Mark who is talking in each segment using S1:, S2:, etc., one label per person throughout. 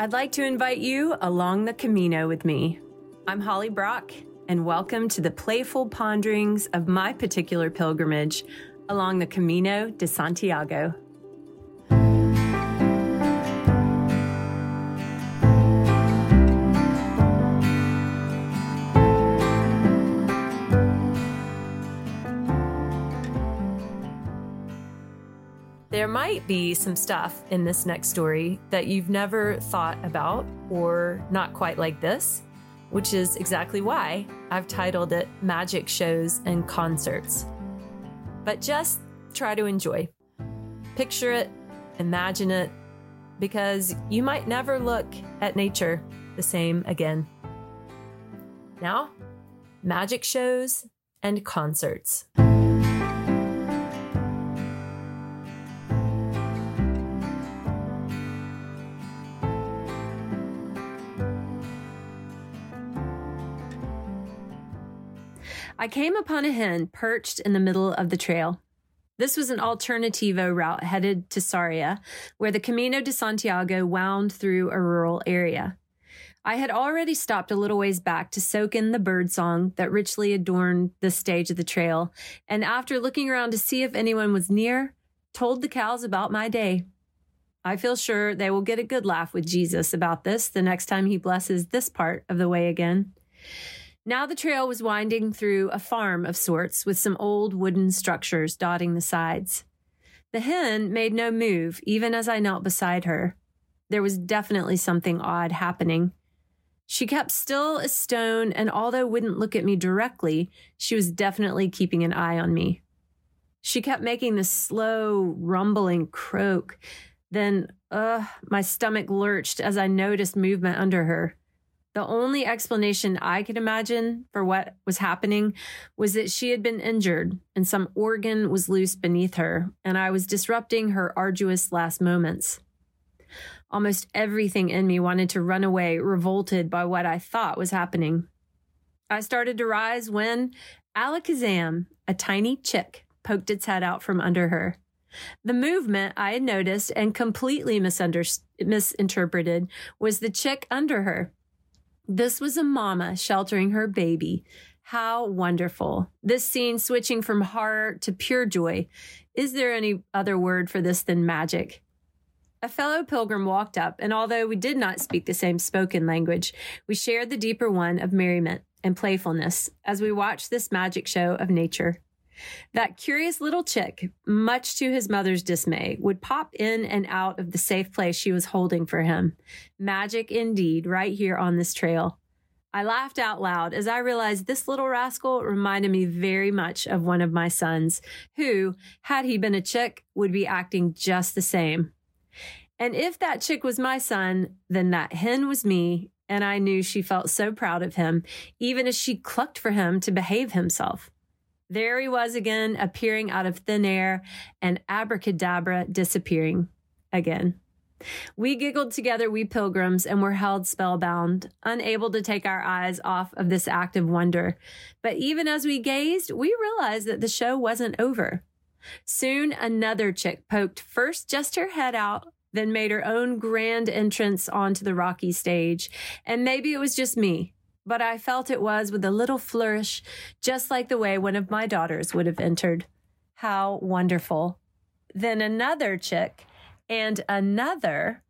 S1: I'd like to invite you along the Camino with me. I'm Holly Brock, and welcome to the playful ponderings of my particular pilgrimage along the Camino de Santiago. There might be some stuff in this next story that you've never thought about or not quite like this, which is exactly why I've titled it Magic Shows and Concerts. But just try to enjoy. Picture it, imagine it, because you might never look at nature the same again. Now, magic shows and concerts. I came upon a hen perched in the middle of the trail. This was an alternativo route headed to Sarria, where the Camino de Santiago wound through a rural area. I had already stopped a little ways back to soak in the birdsong that richly adorned the stage of the trail, and after looking around to see if anyone was near, told the cows about my day. I feel sure they will get a good laugh with Jesus about this the next time he blesses this part of the way again. Now the trail was winding through a farm of sorts with some old wooden structures dotting the sides. The hen made no move, even as I knelt beside her. There was definitely something odd happening. She kept still as stone, and although wouldn't look at me directly, she was definitely keeping an eye on me. She kept making this slow, rumbling croak. Then, ugh, my stomach lurched as I noticed movement under her. The only explanation I could imagine for what was happening was that she had been injured and some organ was loose beneath her, and I was disrupting her arduous last moments. Almost everything in me wanted to run away, revolted by what I thought was happening. I started to rise when Alakazam, a tiny chick, poked its head out from under her. The movement I had noticed and completely misinterpreted was the chick under her. This was a mama sheltering her baby. How wonderful. This scene switching from horror to pure joy. Is there any other word for this than magic? A fellow pilgrim walked up, and although we did not speak the same spoken language, we shared the deeper one of merriment and playfulness as we watched this magic show of nature. That curious little chick, much to his mother's dismay, would pop in and out of the safe place she was holding for him. Magic indeed, right here on this trail. I laughed out loud as I realized this little rascal reminded me very much of one of my sons, who, had he been a chick, would be acting just the same. And if that chick was my son, then that hen was me, and I knew she felt so proud of him, even as she clucked for him to behave himself. There he was again, appearing out of thin air and abracadabra disappearing again. We giggled together, we pilgrims, and were held spellbound, unable to take our eyes off of this act of wonder. But even as we gazed, we realized that the show wasn't over. Soon another chick poked first just her head out, then made her own grand entrance onto the rocky stage. And maybe it was just me, but I felt it was with a little flourish, just like the way one of my daughters would have entered. How wonderful. Then another chick and another.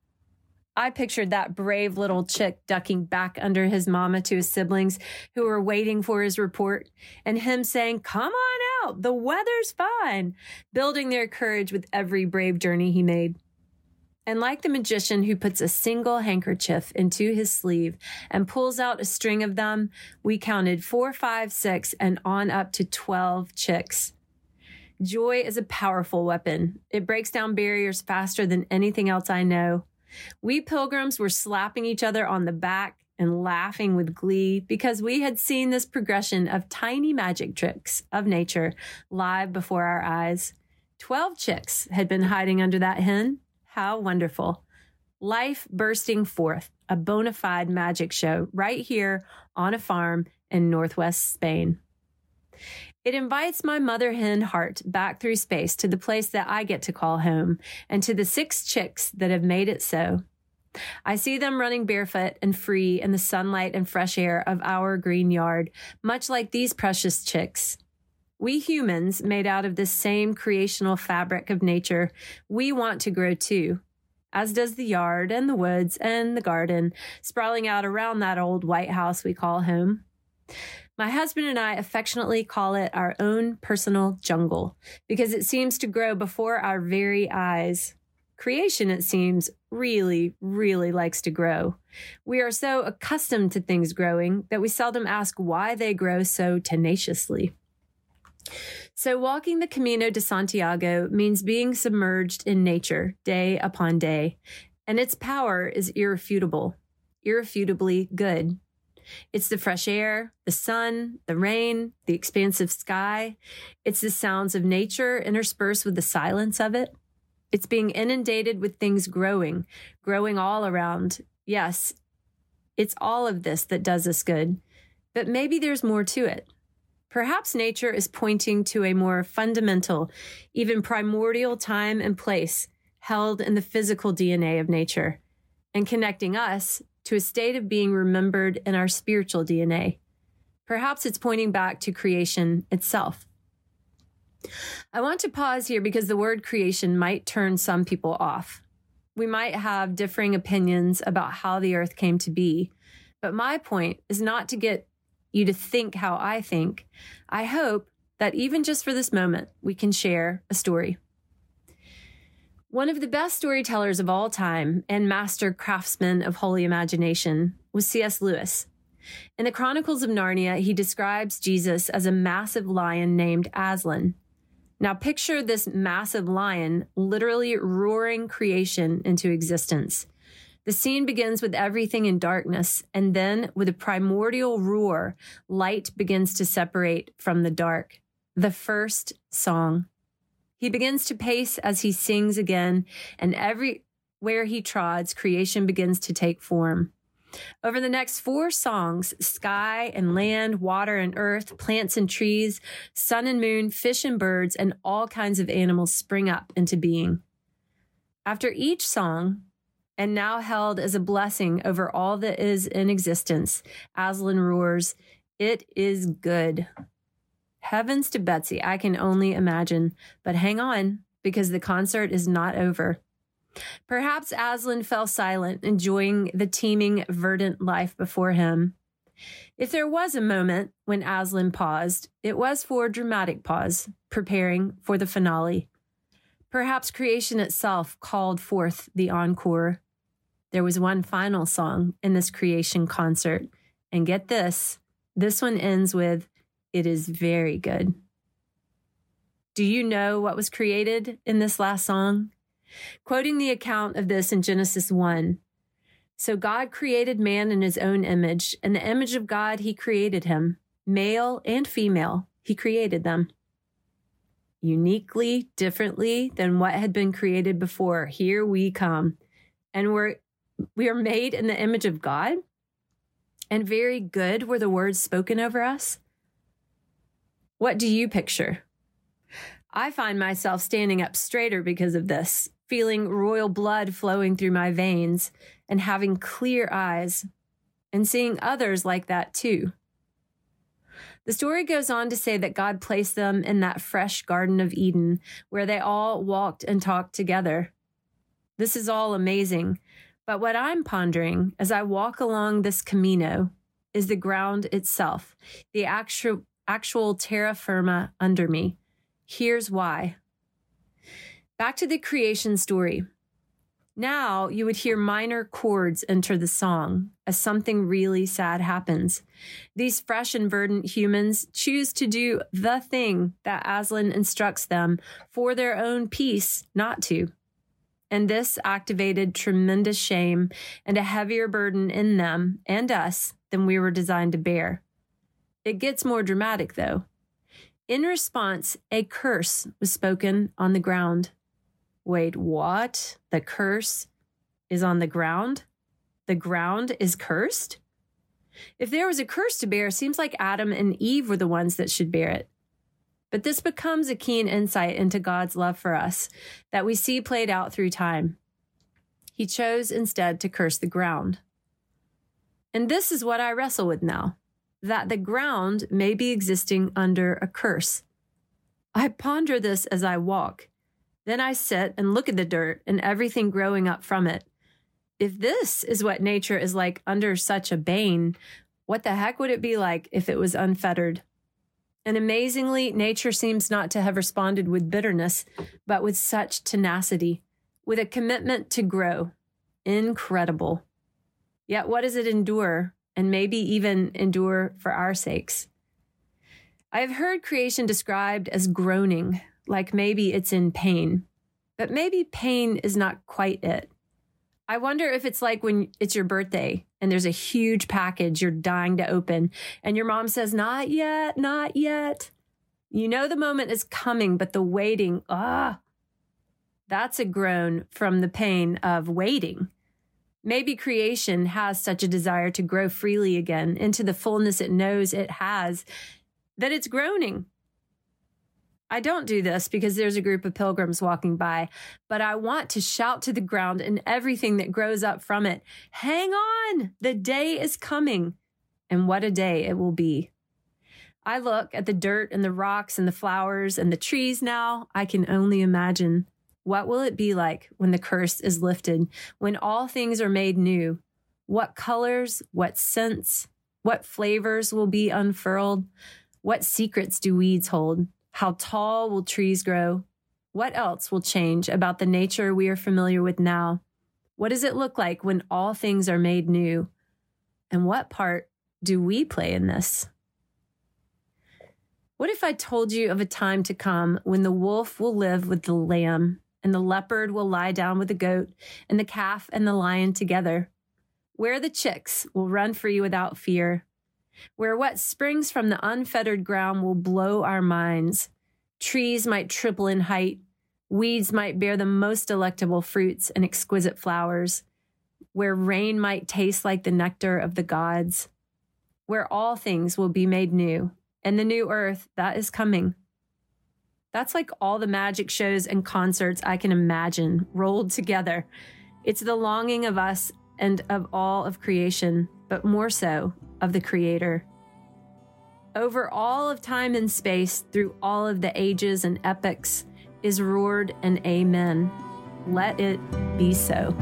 S1: I pictured that brave little chick ducking back under his mama to his siblings who were waiting for his report and him saying, Come on out, the weather's fine, building their courage with every brave journey he made. And like the magician who puts a single handkerchief into his sleeve and pulls out a string of them, we counted four, five, six, and on up to 12 chicks. Joy is a powerful weapon. It breaks down barriers faster than anything else I know. We pilgrims were slapping each other on the back and laughing with glee because we had seen this progression of tiny magic tricks of nature live before our eyes. Twelve chicks had been hiding under that hen how wonderful. Life bursting forth, a bona fide magic show right here on a farm in Northwest Spain. It invites my mother hen heart back through space to the place that I get to call home and to the six chicks that have made it so. I see them running barefoot and free in the sunlight and fresh air of our green yard, much like these precious chicks. We humans, made out of the same creational fabric of nature, we want to grow too, as does the yard and the woods and the garden, sprawling out around that old white house we call home. My husband and I affectionately call it our own personal jungle because it seems to grow before our very eyes. Creation, it seems, really, really likes to grow. We are so accustomed to things growing that we seldom ask why they grow so tenaciously. So, walking the Camino de Santiago means being submerged in nature day upon day, and its power is irrefutable, irrefutably good. It's the fresh air, the sun, the rain, the expansive sky. It's the sounds of nature interspersed with the silence of it. It's being inundated with things growing, growing all around. Yes, it's all of this that does us good. But maybe there's more to it. Perhaps nature is pointing to a more fundamental, even primordial time and place held in the physical DNA of nature and connecting us to a state of being remembered in our spiritual DNA. Perhaps it's pointing back to creation itself. I want to pause here because the word creation might turn some people off. We might have differing opinions about how the earth came to be, but my point is not to get you to think how I think. I hope that even just for this moment, we can share a story. One of the best storytellers of all time and master craftsman of holy imagination was C.S. Lewis. In the Chronicles of Narnia, he describes Jesus as a massive lion named Aslan. Now, picture this massive lion literally roaring creation into existence. The scene begins with everything in darkness, and then with a primordial roar, light begins to separate from the dark. The first song. He begins to pace as he sings again, and everywhere he trods, creation begins to take form. Over the next four songs, sky and land, water and earth, plants and trees, sun and moon, fish and birds, and all kinds of animals spring up into being. After each song, and now held as a blessing over all that is in existence, Aslan roars, It is good. Heavens to Betsy, I can only imagine. But hang on, because the concert is not over. Perhaps Aslan fell silent, enjoying the teeming, verdant life before him. If there was a moment when Aslan paused, it was for a dramatic pause, preparing for the finale. Perhaps creation itself called forth the encore. There was one final song in this creation concert, and get this this one ends with, It is very good. Do you know what was created in this last song? Quoting the account of this in Genesis 1 So God created man in his own image. In the image of God, he created him. Male and female, he created them. Uniquely, differently than what had been created before, here we come. And we're, we are made in the image of God. And very good were the words spoken over us. What do you picture? I find myself standing up straighter because of this feeling royal blood flowing through my veins and having clear eyes and seeing others like that too. The story goes on to say that God placed them in that fresh Garden of Eden where they all walked and talked together. This is all amazing, but what I'm pondering as I walk along this Camino is the ground itself, the actual, actual terra firma under me. Here's why. Back to the creation story. Now you would hear minor chords enter the song as something really sad happens. These fresh and verdant humans choose to do the thing that Aslan instructs them for their own peace not to. And this activated tremendous shame and a heavier burden in them and us than we were designed to bear. It gets more dramatic though. In response, a curse was spoken on the ground. Wait, what? The curse is on the ground? The ground is cursed? If there was a curse to bear, it seems like Adam and Eve were the ones that should bear it. But this becomes a keen insight into God's love for us that we see played out through time. he chose instead to curse the ground. And this is what I wrestle with now that the ground may be existing under a curse. I ponder this as I walk. Then I sit and look at the dirt and everything growing up from it. If this is what nature is like under such a bane, what the heck would it be like if it was unfettered? And amazingly, nature seems not to have responded with bitterness, but with such tenacity, with a commitment to grow. Incredible. Yet, what does it endure? And maybe even endure for our sakes? I have heard creation described as groaning, like maybe it's in pain. But maybe pain is not quite it. I wonder if it's like when it's your birthday and there's a huge package you're dying to open and your mom says, Not yet, not yet. You know the moment is coming, but the waiting, ah, that's a groan from the pain of waiting. Maybe creation has such a desire to grow freely again into the fullness it knows it has that it's groaning I don't do this because there's a group of pilgrims walking by, but I want to shout to the ground and everything that grows up from it Hang on! The day is coming. And what a day it will be. I look at the dirt and the rocks and the flowers and the trees now. I can only imagine. What will it be like when the curse is lifted, when all things are made new? What colors, what scents, what flavors will be unfurled? What secrets do weeds hold? How tall will trees grow? What else will change about the nature we are familiar with now? What does it look like when all things are made new? And what part do we play in this? What if I told you of a time to come when the wolf will live with the lamb, and the leopard will lie down with the goat, and the calf and the lion together? Where the chicks will run free without fear, where what springs from the unfettered ground will blow our minds. Trees might triple in height, weeds might bear the most delectable fruits and exquisite flowers, where rain might taste like the nectar of the gods, where all things will be made new, and the new earth that is coming. That's like all the magic shows and concerts I can imagine rolled together. It's the longing of us and of all of creation, but more so of the Creator. Over all of time and space, through all of the ages and epochs, is roared an Amen. Let it be so.